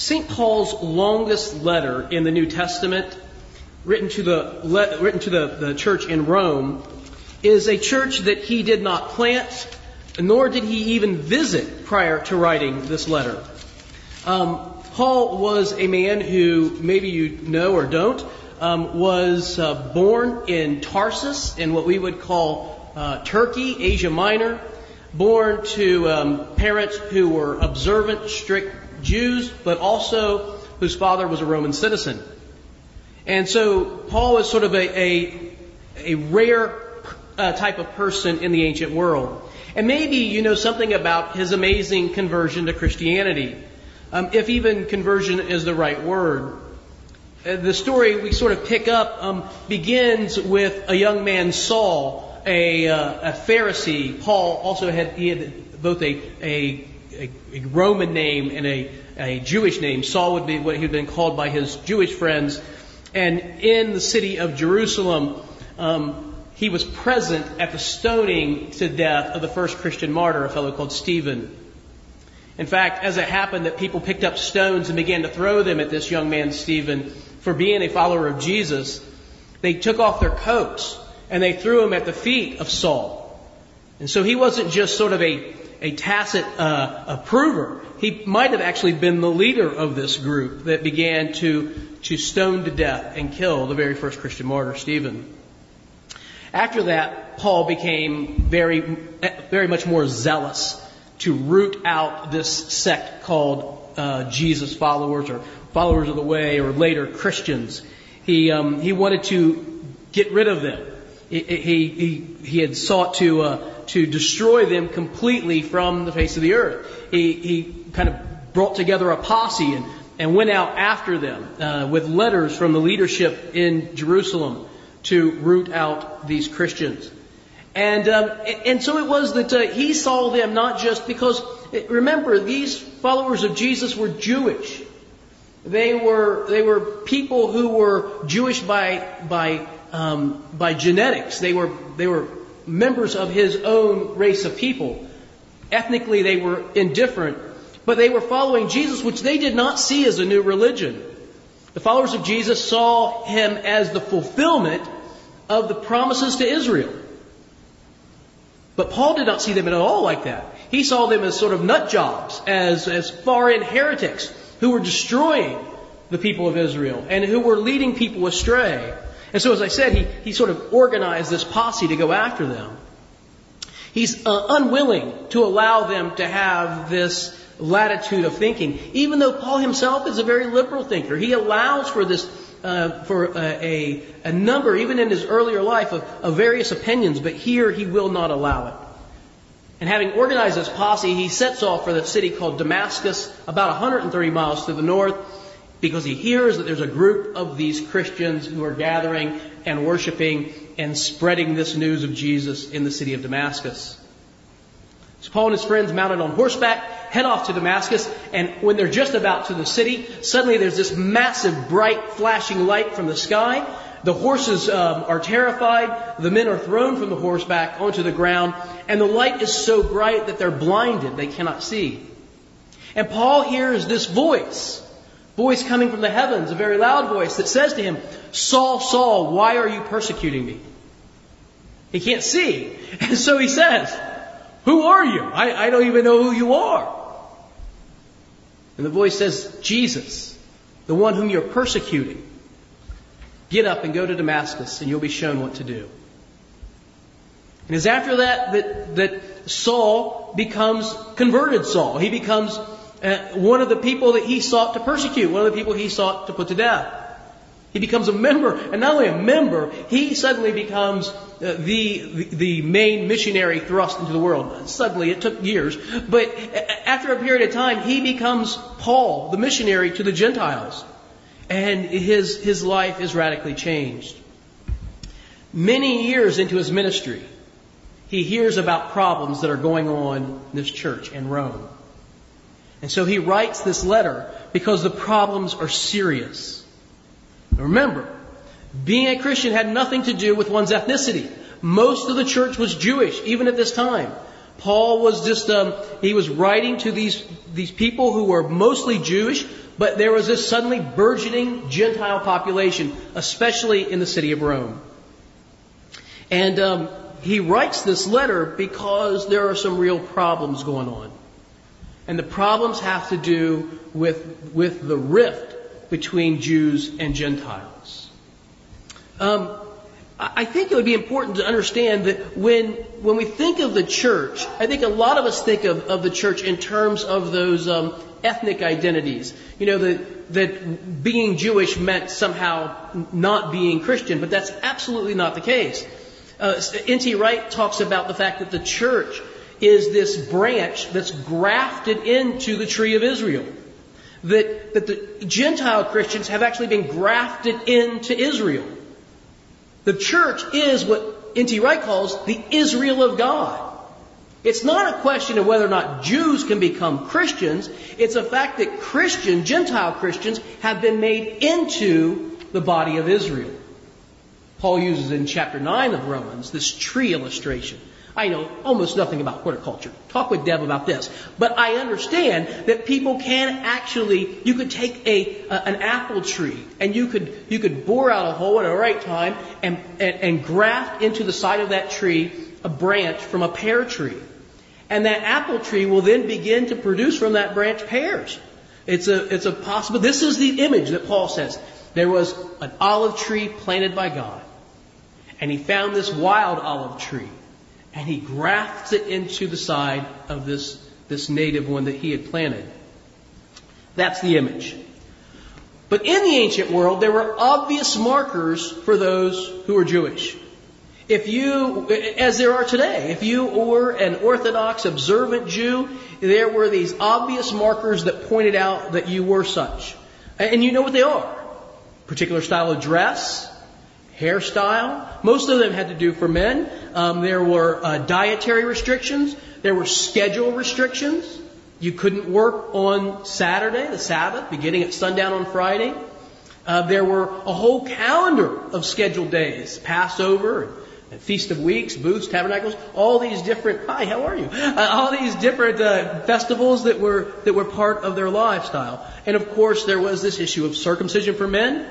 St. Paul's longest letter in the New Testament, written to the, written to the, the church in Rome, is a church that he did not plant, nor did he even visit prior to writing this letter. Um, Paul was a man who, maybe you know or don't, um, was uh, born in Tarsus, in what we would call uh, Turkey, Asia Minor, born to um, parents who were observant, strict Jews, but also whose father was a Roman citizen. And so Paul is sort of a, a, a rare uh, type of person in the ancient world. And maybe you know something about his amazing conversion to Christianity, um, if even conversion is the right word. Uh, the story we sort of pick up um, begins with a young man, Saul, a, uh, a Pharisee. Paul also had he had both a, a, a Roman name and a, a Jewish name. Saul would be what he had been called by his Jewish friends. And in the city of Jerusalem, um, he was present at the stoning to death of the first Christian martyr, a fellow called Stephen. In fact, as it happened that people picked up stones and began to throw them at this young man, Stephen, for being a follower of Jesus, they took off their coats and they threw them at the feet of Saul. And so he wasn't just sort of a, a tacit uh, approver. He might have actually been the leader of this group that began to, to stone to death and kill the very first Christian martyr, Stephen. After that, Paul became very, very much more zealous to root out this sect called uh, Jesus followers or followers of the way or later Christians. He, um, he wanted to get rid of them. He, he, he had sought to, uh, to destroy them completely from the face of the earth. He, he kind of brought together a posse and, and went out after them uh, with letters from the leadership in Jerusalem to root out these Christians. And, um, and so it was that uh, he saw them not just because, remember, these followers of Jesus were Jewish. They were, they were people who were Jewish by, by, um, by genetics. They were, they were members of his own race of people. Ethnically, they were indifferent, but they were following Jesus, which they did not see as a new religion. The followers of Jesus saw him as the fulfillment of the promises to Israel. But Paul did not see them at all like that. He saw them as sort of nut jobs, as, as foreign heretics who were destroying the people of Israel and who were leading people astray. And so, as I said, he, he sort of organized this posse to go after them. He's uh, unwilling to allow them to have this latitude of thinking, even though Paul himself is a very liberal thinker. He allows for this, uh, for a, a, a, number, even in his earlier life, of, of various opinions, but here he will not allow it. And having organized this posse, he sets off for the city called Damascus, about 130 miles to the north, because he hears that there's a group of these Christians who are gathering and worshiping and spreading this news of Jesus in the city of Damascus. So Paul and his friends mounted on horseback head off to Damascus, and when they're just about to the city, suddenly there's this massive, bright, flashing light from the sky. The horses um, are terrified. The men are thrown from the horseback onto the ground, and the light is so bright that they're blinded. They cannot see. And Paul hears this voice, voice coming from the heavens, a very loud voice that says to him, Saul, Saul, why are you persecuting me? He can't see. And so he says, who are you? I, I don't even know who you are. And the voice says, Jesus, the one whom you're persecuting. Get up and go to Damascus, and you'll be shown what to do. And it's after that that, that Saul becomes converted Saul. He becomes one of the people that he sought to persecute, one of the people he sought to put to death. He becomes a member, and not only a member, he suddenly becomes uh, the, the main missionary thrust into the world. Suddenly, it took years, but after a period of time, he becomes Paul, the missionary to the Gentiles, and his his life is radically changed. Many years into his ministry, he hears about problems that are going on in this church in Rome, and so he writes this letter because the problems are serious. Remember, being a Christian had nothing to do with one's ethnicity. Most of the church was Jewish, even at this time. Paul was just, um, he was writing to these, these people who were mostly Jewish, But there was this suddenly burgeoning Gentile population, especially in the city of Rome. And um, he writes this letter because there are some real problems going on. And the problems have to do with, with the rift between Jews and Gentiles. Um, I think it would be important to understand that when, when we think of the church, I think a lot of us think of, of the church in terms of those um, ethnic identities. You know, that, that being Jewish meant somehow not being Christian, but that's absolutely not the case. Uh, N.T. Wright talks about the fact that the church is this branch that's grafted into the tree of Israel. That, that the Gentile Christians have actually been grafted into Israel. The church is what N.T. Wright calls the Israel of God. It's not a question of whether or not Jews can become Christians. It's a fact that Christian, Gentile Christians, have been made into the body of Israel. Paul uses in chapter 9 of Romans this tree illustration. I know almost nothing about horticulture. Talk with Deb about this. But I understand that people can actually, you could take a, a an apple tree and you could, you could bore out a hole at the right time and, and, and graft into the side of that tree a branch from a pear tree. And that apple tree will then begin to produce from that branch pears. It's a, it's a possible, this is the image that Paul says. There was an olive tree planted by God. And he found this wild olive tree and he grafts it into the side of this, this native one that he had planted. That's the image. But in the ancient world, there were obvious markers for those who were Jewish. If you, as there are today, if you were an Orthodox observant Jew, there were these obvious markers that pointed out that you were such. And you know what they are. Particular style of dress, hairstyle. Most of them had to do for men. Um, there were uh, dietary restrictions. There were schedule restrictions. You couldn't work on Saturday, the Sabbath, beginning at sundown on Friday. Uh, there were a whole calendar of scheduled days, Passover, Feast of Weeks, Booths, Tabernacles, all these different. Hi, how are you? Uh, all these different uh, festivals that were that were part of their lifestyle. And of course, there was this issue of circumcision for men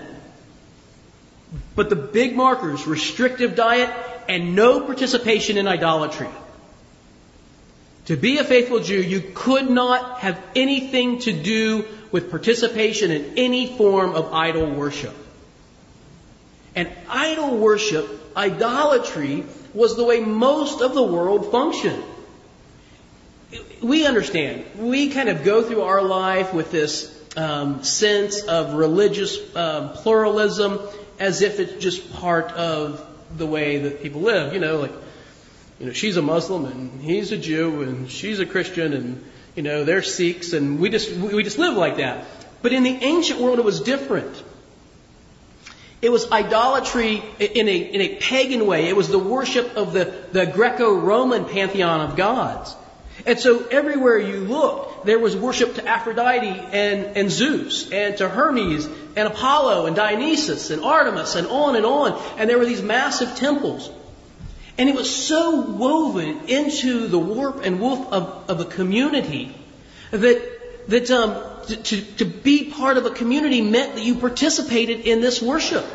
but the big markers, restrictive diet and no participation in idolatry. To be a faithful Jew, you could not have anything to do with participation in any form of idol worship. And idol worship, idolatry, was the way most of the world functioned. We understand. We kind of go through our life with this um, sense of religious um, pluralism as if it's just part of the way that people live. You know, like, you know, she's a Muslim and he's a Jew and she's a Christian and, you know, they're Sikhs and we just, we just live like that. But in the ancient world, it was different. It was idolatry in a, in a pagan way. It was the worship of the, the Greco-Roman pantheon of gods. And so everywhere you looked, there was worship to Aphrodite and, and Zeus, and to Hermes, and Apollo, and Dionysus, and Artemis, and on and on. And there were these massive temples. And it was so woven into the warp and woof of, of a community that, that um, to, to be part of a community meant that you participated in this worship.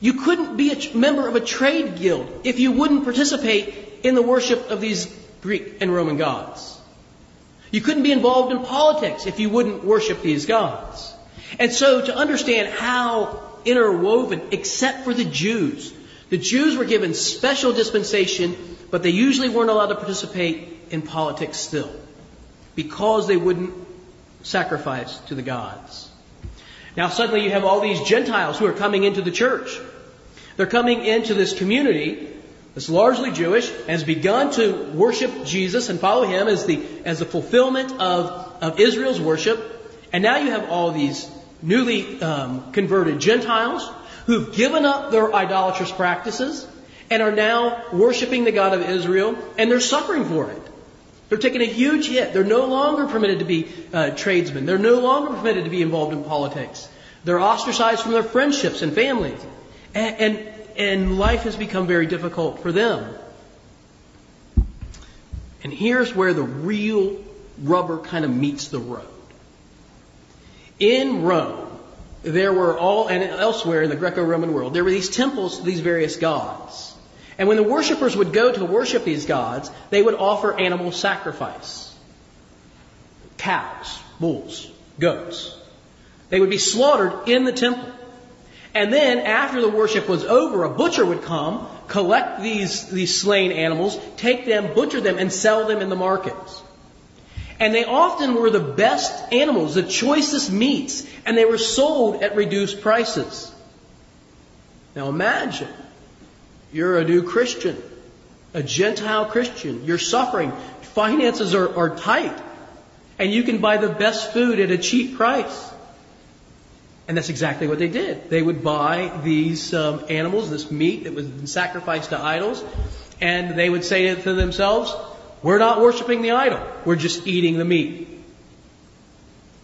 You couldn't be a member of a trade guild if you wouldn't participate in the worship of these Greek and Roman gods. You couldn't be involved in politics if you wouldn't worship these gods. And so to understand how interwoven, except for the Jews, the Jews were given special dispensation, but they usually weren't allowed to participate in politics still because they wouldn't sacrifice to the gods. Now suddenly you have all these Gentiles who are coming into the church. They're coming into this community that's largely Jewish, and has begun to worship Jesus and follow him as the, as the fulfillment of, of Israel's worship. And now you have all these newly um, converted Gentiles who've given up their idolatrous practices and are now worshiping the God of Israel, and they're suffering for it. They're taking a huge hit. They're no longer permitted to be uh, tradesmen. They're no longer permitted to be involved in politics. They're ostracized from their friendships and families. And, and, and life has become very difficult for them. And here's where the real rubber kind of meets the road. In Rome, there were all, and elsewhere in the Greco-Roman world, there were these temples to these various gods. And when the worshippers would go to worship these gods, they would offer animal sacrifice. Cows, bulls, goats. They would be slaughtered in the temple. And then after the worship was over, a butcher would come, collect these, these slain animals, take them, butcher them, and sell them in the markets. And they often were the best animals, the choicest meats, and they were sold at reduced prices. Now imagine you're a new Christian, a Gentile Christian. You're suffering. Finances are, are tight. And you can buy the best food at a cheap price. And that's exactly what they did. They would buy these um, animals, this meat that was sacrificed to idols, and they would say to themselves, We're not worshiping the idol, we're just eating the meat.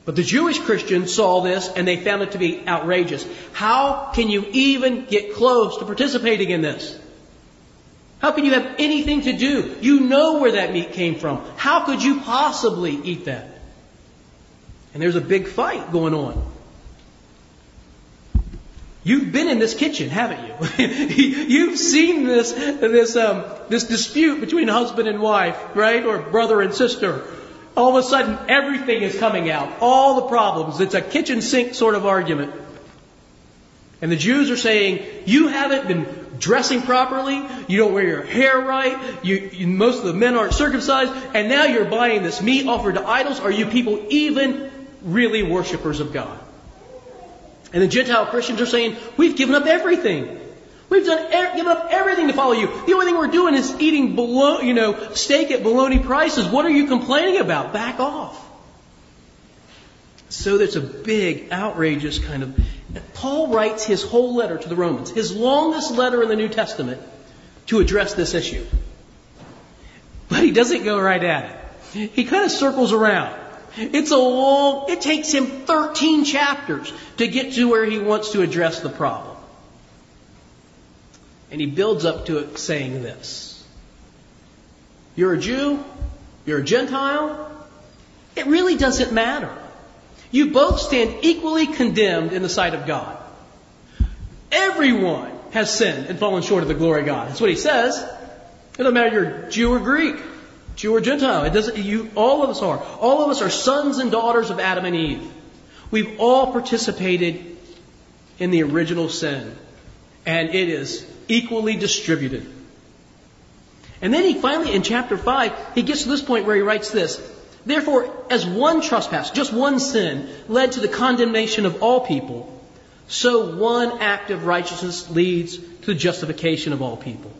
But the Jewish Christians saw this and they found it to be outrageous. How can you even get close to participating in this? How can you have anything to do? You know where that meat came from. How could you possibly eat that? And there's a big fight going on. You've been in this kitchen, haven't you? You've seen this this um, this dispute between husband and wife, right, or brother and sister. All of a sudden, everything is coming out, all the problems. It's a kitchen sink sort of argument. And the Jews are saying, "You haven't been dressing properly. You don't wear your hair right. You, you, most of the men aren't circumcised, and now you're buying this meat offered to idols. Are you people even really worshippers of God?" And the Gentile Christians are saying, we've given up everything. We've done given up everything to follow you. The only thing we're doing is eating below, you know, steak at baloney prices. What are you complaining about? Back off. So there's a big, outrageous kind of. Paul writes his whole letter to the Romans, his longest letter in the New Testament, to address this issue. But he doesn't go right at it. He kind of circles around. It's a long, it takes him 13 chapters to get to where he wants to address the problem. And he builds up to it saying this. You're a Jew, you're a Gentile, it really doesn't matter. You both stand equally condemned in the sight of God. Everyone has sinned and fallen short of the glory of God. That's what he says. It doesn't matter if you're Jew or Greek. Jew or Gentile. It doesn't, you, all of us are. All of us are sons and daughters of Adam and Eve. We've all participated in the original sin. And it is equally distributed. And then he finally, in chapter 5, he gets to this point where he writes this. Therefore, as one trespass, just one sin, led to the condemnation of all people, so one act of righteousness leads to the justification of all people.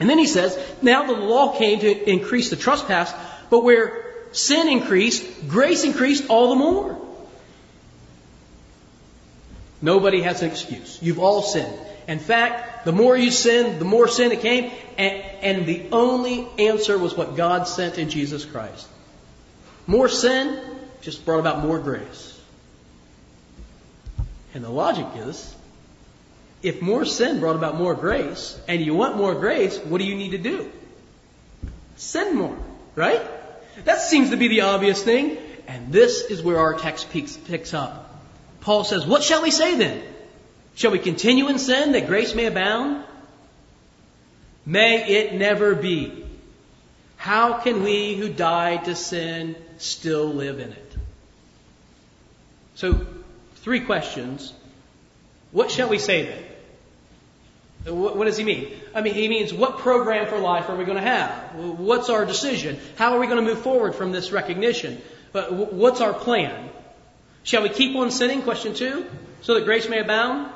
And then he says, now the law came to increase the trespass, but where sin increased, grace increased all the more. Nobody has an excuse. You've all sinned. In fact, the more you sinned, the more sin it came, and, and the only answer was what God sent in Jesus Christ. More sin just brought about more grace. And the logic is if more sin brought about more grace, and you want more grace, what do you need to do? Sin more, right? That seems to be the obvious thing. And this is where our text picks up. Paul says, What shall we say then? Shall we continue in sin that grace may abound? May it never be. How can we who died to sin still live in it? So, three questions. What shall we say then? What, does he mean? I mean, he means what program for life are we going to have? What's our decision? How are we going to move forward from this recognition? What's our plan? Shall we keep on sinning? Question two, so that grace may abound.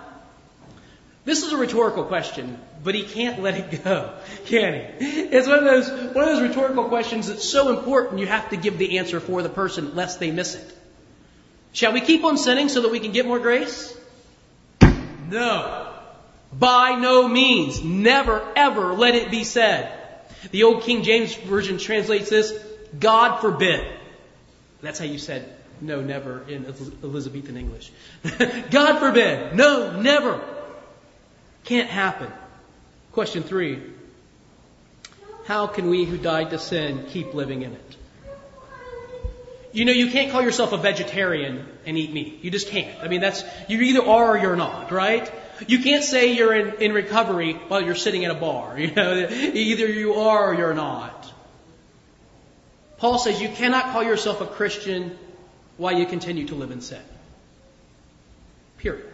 This is a rhetorical question, but he can't let it go, can he? It's one of those one of those rhetorical questions that's so important you have to give the answer for the person lest they miss it. Shall we keep on sinning so that we can get more grace? No. By no means. Never, ever let it be said. The old King James Version translates this, God forbid. That's how you said no, never in Elizabethan English. God forbid. No, never. Can't happen. Question three. How can we who died to sin keep living in it? you know, you can't call yourself a vegetarian and eat meat. You just can't. I mean, that's, you either are or you're not, right? You can't say you're in, in recovery while you're sitting at a bar. You know, either you are or you're not. Paul says you cannot call yourself a Christian while you continue to live in sin. Period.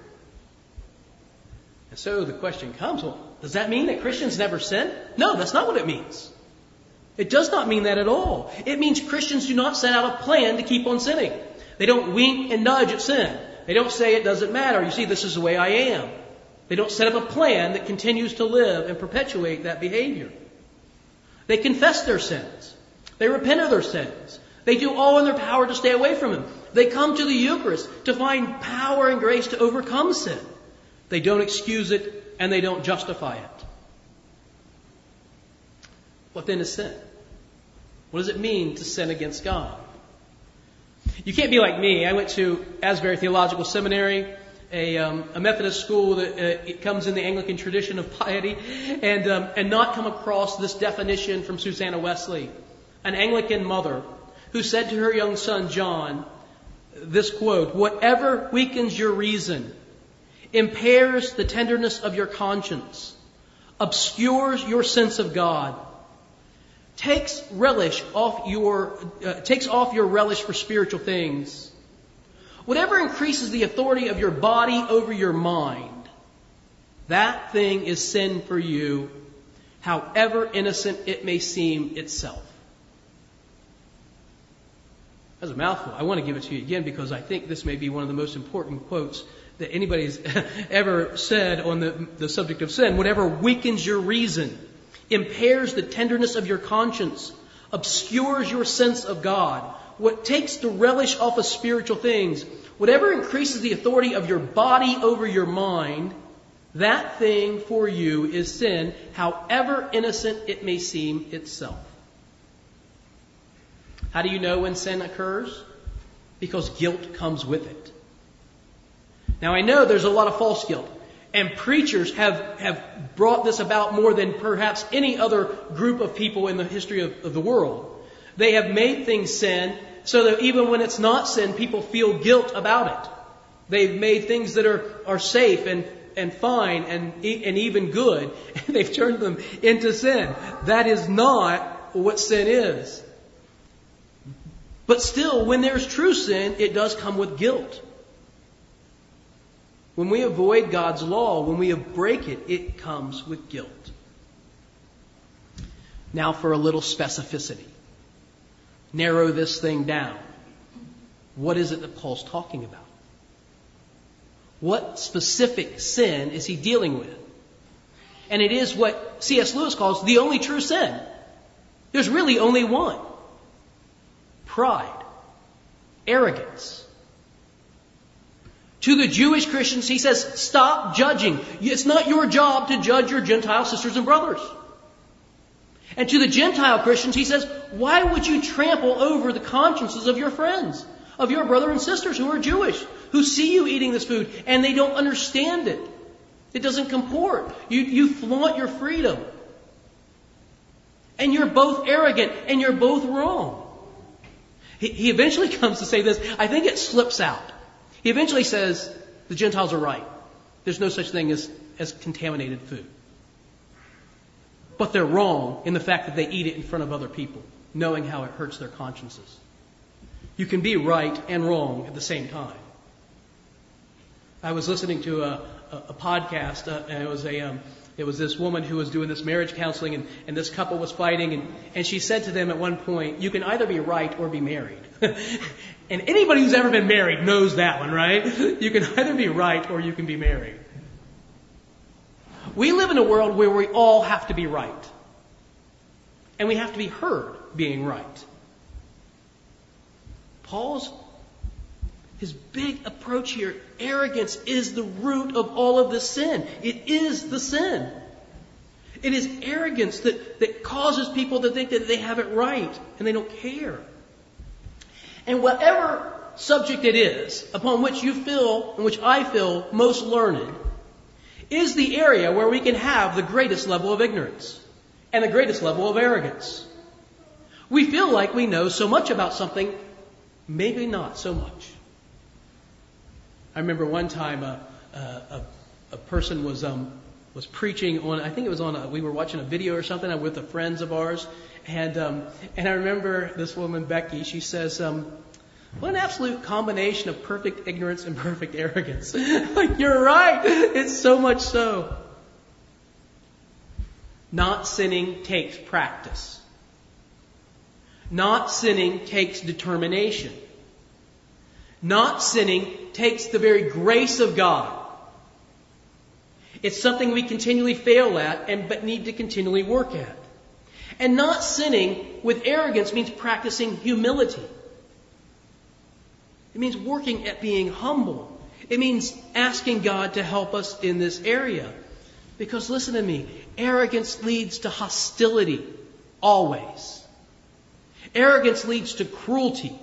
And so the question comes, well, does that mean that Christians never sin? No, that's not what it means. It does not mean that at all. It means Christians do not set out a plan to keep on sinning. They don't wink and nudge at sin. They don't say it doesn't matter. You see, this is the way I am. They don't set up a plan that continues to live and perpetuate that behavior. They confess their sins. They repent of their sins. They do all in their power to stay away from them. They come to the Eucharist to find power and grace to overcome sin. They don't excuse it and they don't justify it. What then is sin? What does it mean to sin against God? You can't be like me. I went to Asbury Theological Seminary, a, um, a Methodist school that uh, it comes in the Anglican tradition of piety, and, um, and not come across this definition from Susanna Wesley, an Anglican mother who said to her young son John this quote, Whatever weakens your reason, impairs the tenderness of your conscience, obscures your sense of God, takes relish off your uh, takes off your relish for spiritual things. Whatever increases the authority of your body over your mind, that thing is sin for you, however innocent it may seem itself. That's a mouthful. I want to give it to you again because I think this may be one of the most important quotes that anybody's ever said on the, the subject of sin. Whatever weakens your reason, impairs the tenderness of your conscience, obscures your sense of God, what takes the relish off of spiritual things, whatever increases the authority of your body over your mind, that thing for you is sin, however innocent it may seem itself. How do you know when sin occurs? Because guilt comes with it. Now I know there's a lot of false guilt. And preachers have, have brought this about more than perhaps any other group of people in the history of, of the world. They have made things sin so that even when it's not sin, people feel guilt about it. They've made things that are, are safe and, and fine and, and even good, and they've turned them into sin. That is not what sin is. But still, when there's true sin, it does come with guilt. When we avoid God's law, when we break it, it comes with guilt. Now for a little specificity. Narrow this thing down. What is it that Paul's talking about? What specific sin is he dealing with? And it is what C.S. Lewis calls the only true sin. There's really only one. Pride. Arrogance. To the Jewish Christians, he says, stop judging. It's not your job to judge your Gentile sisters and brothers. And to the Gentile Christians, he says, why would you trample over the consciences of your friends, of your brother and sisters who are Jewish, who see you eating this food and they don't understand it? It doesn't comport. You, you flaunt your freedom. And you're both arrogant and you're both wrong. He, he eventually comes to say this. I think it slips out. He eventually says the Gentiles are right. There's no such thing as, as contaminated food. But they're wrong in the fact that they eat it in front of other people, knowing how it hurts their consciences. You can be right and wrong at the same time. I was listening to a, a, a podcast, uh, and it was a um, it was this woman who was doing this marriage counseling, and, and this couple was fighting, and, and she said to them at one point, "You can either be right or be married." And anybody who's ever been married knows that one, right? You can either be right or you can be married. We live in a world where we all have to be right. And we have to be heard being right. Paul's his big approach here, arrogance is the root of all of this sin. It is the sin. It is arrogance that, that causes people to think that they have it right and they don't care. And whatever subject it is upon which you feel and which I feel most learned is the area where we can have the greatest level of ignorance and the greatest level of arrogance. We feel like we know so much about something Maybe not so much. I remember one time a, a, a person was um, was preaching on. I think it was on. A, we were watching a video or something with the friends of ours, and um, and I remember this woman Becky. She says, um, "What an absolute combination of perfect ignorance and perfect arrogance." like you're right. It's so much so. Not sinning takes practice. Not sinning takes determination. Not sinning takes the very grace of God. It's something we continually fail at and but need to continually work at. And not sinning with arrogance means practicing humility. It means working at being humble. It means asking God to help us in this area. Because listen to me, arrogance leads to hostility, always. Arrogance leads to cruelty.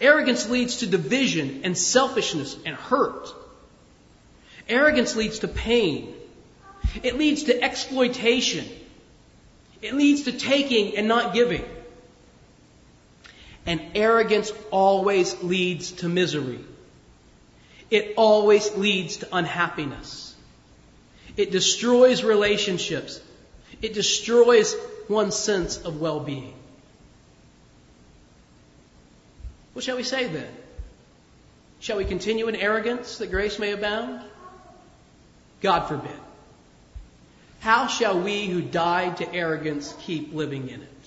Arrogance leads to division and selfishness and hurt. Arrogance leads to pain. It leads to exploitation. It leads to taking and not giving. And arrogance always leads to misery. It always leads to unhappiness. It destroys relationships. It destroys one's sense of well-being. What shall we say then? Shall we continue in arrogance that grace may abound? God forbid. How shall we who died to arrogance keep living in it?